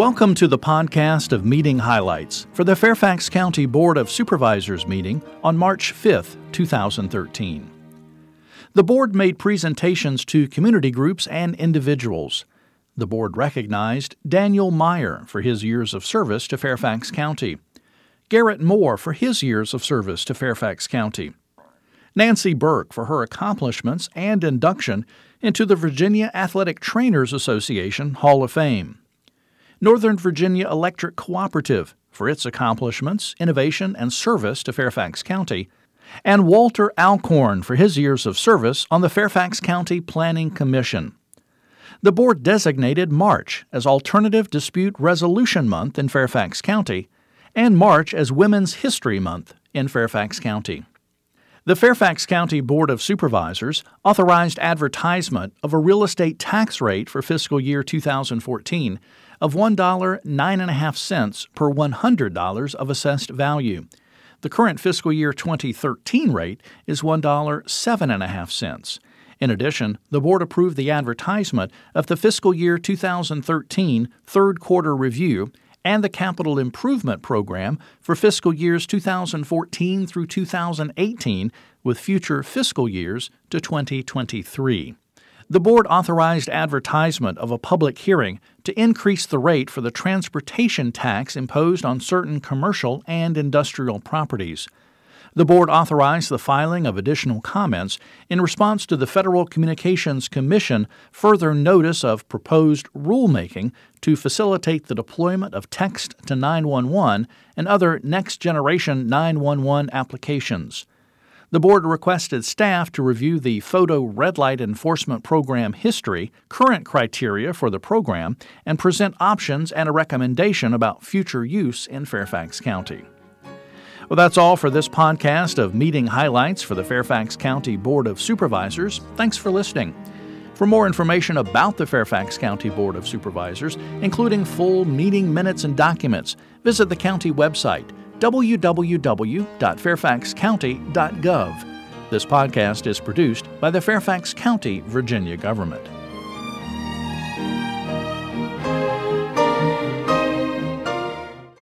Welcome to the podcast of meeting highlights for the Fairfax County Board of Supervisors meeting on March 5, 2013. The board made presentations to community groups and individuals. The board recognized Daniel Meyer for his years of service to Fairfax County, Garrett Moore for his years of service to Fairfax County, Nancy Burke for her accomplishments and induction into the Virginia Athletic Trainers Association Hall of Fame. Northern Virginia Electric Cooperative for its accomplishments, innovation, and service to Fairfax County, and Walter Alcorn for his years of service on the Fairfax County Planning Commission. The board designated March as Alternative Dispute Resolution Month in Fairfax County and March as Women's History Month in Fairfax County. The Fairfax County Board of Supervisors authorized advertisement of a real estate tax rate for fiscal year 2014 of $1.95 per $100 of assessed value. The current fiscal year 2013 rate is $1.75. In addition, the board approved the advertisement of the fiscal year 2013 third quarter review and the capital improvement program for fiscal years 2014 through 2018 with future fiscal years to 2023 the board authorized advertisement of a public hearing to increase the rate for the transportation tax imposed on certain commercial and industrial properties. The board authorized the filing of additional comments in response to the Federal Communications Commission further notice of proposed rulemaking to facilitate the deployment of text to 911 and other next generation 911 applications. The board requested staff to review the Photo Red Light Enforcement Program history, current criteria for the program, and present options and a recommendation about future use in Fairfax County. Well, that's all for this podcast of meeting highlights for the Fairfax County Board of Supervisors. Thanks for listening. For more information about the Fairfax County Board of Supervisors, including full meeting minutes and documents, visit the county website www.fairfaxcounty.gov. This podcast is produced by the Fairfax County, Virginia government.